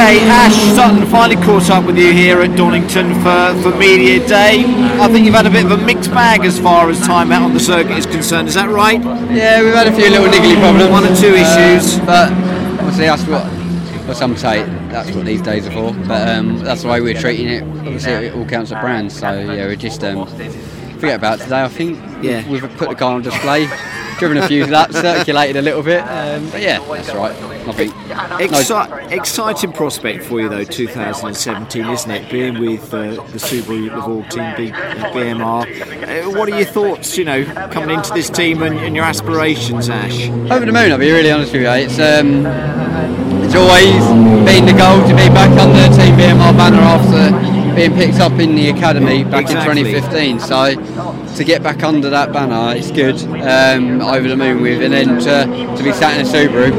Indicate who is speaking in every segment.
Speaker 1: Okay, Ash Sutton finally caught up with you here at Donington for, for Media Day. I think you've had a bit of a mixed bag as far as time out on the circuit is concerned. Is that right?
Speaker 2: Yeah, we've had a few little niggly problems.
Speaker 1: One or two
Speaker 2: uh,
Speaker 1: issues.
Speaker 2: but obviously that's what, what some say, that's what these days are for. But um, that's the way we're treating it. Obviously it all counts as brands. So yeah, we're just, um, forget about today I think.
Speaker 1: Yeah.
Speaker 2: We've put the car on display, driven a few laps, circulated a little bit. Um, but yeah, that's right.
Speaker 1: Exci- exciting prospect for you though, 2017, isn't it? Being with uh, the Subaru Levorg team, B- BMR. Uh, what are your thoughts, you know, coming into this team and, and your aspirations, Ash?
Speaker 2: Over the moon, I'll be really honest with you. It's um, it's always been the goal to be back under Team BMR banner after being picked up in the academy back
Speaker 1: Exactly.
Speaker 2: in 2015. So to get back under that banner, it's good. Um, over the moon with, and then to, to be sat in a Subaru,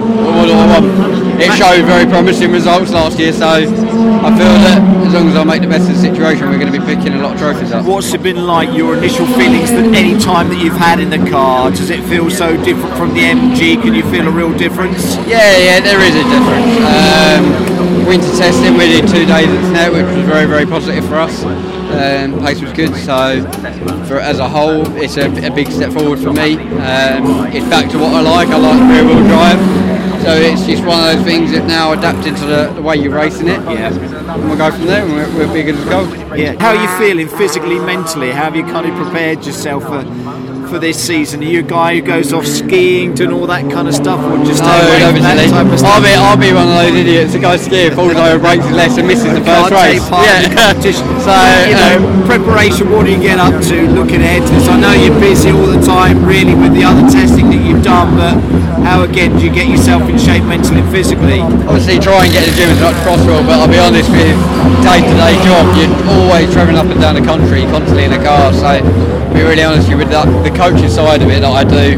Speaker 2: It showed very promising results last year. So I feel that as long as I make the best of the situation, we're going to be picking a lot of trophies up.
Speaker 1: What's it been like, your initial feelings that any time that you've had in the car? Does it feel so different from the MG? Can you feel a real difference?
Speaker 2: Yeah, yeah, there is a difference. Um, winter testing, we did two days at SNET, which was very, very positive for us. Um, pace was good, so for as a whole, it's a, a big step forward for me. Um, it's back to what I like. I like rear wheel drive, so it's just one of those things that now adapting to the, the way you're racing it.
Speaker 1: Yeah.
Speaker 2: and we'll go from there. And we're, we're big as gold.
Speaker 1: Yeah. How are you feeling physically, mentally? How have you kind of prepared yourself for, for this season? Are you a guy who goes off skiing, doing all that kind of stuff, or just
Speaker 2: No,
Speaker 1: away
Speaker 2: no,
Speaker 1: from that type of stuff?
Speaker 2: I'll be, I'll be one of those idiots that goes skiing, falls over, breaks his legs, and misses the first race.
Speaker 1: competition.
Speaker 2: so
Speaker 1: you know,
Speaker 2: um,
Speaker 1: preparation. What do you get up to? Looking ahead to this. I know you're busy all the time, really, with the other testing that you've done. But how again do you get yourself in shape mentally and physically?
Speaker 2: obviously try and get to the gym as much as possible, but I'll be honest with you, day-to-day job, you're always travelling up and down the country, constantly in a car. So, to be really honest with you, with the, the coaching side of it that I do,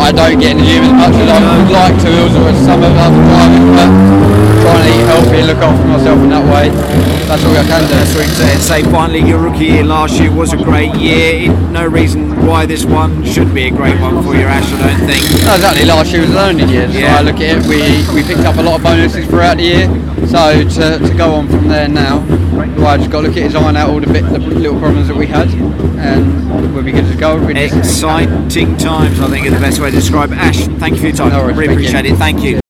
Speaker 2: I don't get in the gym as much as I would like to, as some of the other drivers, but eat healthy and look after myself in that way, that's all I can do.
Speaker 1: That's what you say. Finally, your rookie year last year was a great year. No reason why this one should be a great one for you, Ash. I don't think.
Speaker 2: No, exactly. Last year was a learning year. So
Speaker 1: Yeah.
Speaker 2: I look at it, we, we picked up a lot of bonuses throughout the year. So to, to go on from there now, well, I just got to look at his iron out all the, bit, the little problems that we had, and we'll be good to go. We just-
Speaker 1: Exciting times, I think, are the best way to describe it. Ash, thank you for your time.
Speaker 2: No worries,
Speaker 1: really
Speaker 2: you.
Speaker 1: appreciate it. Thank you.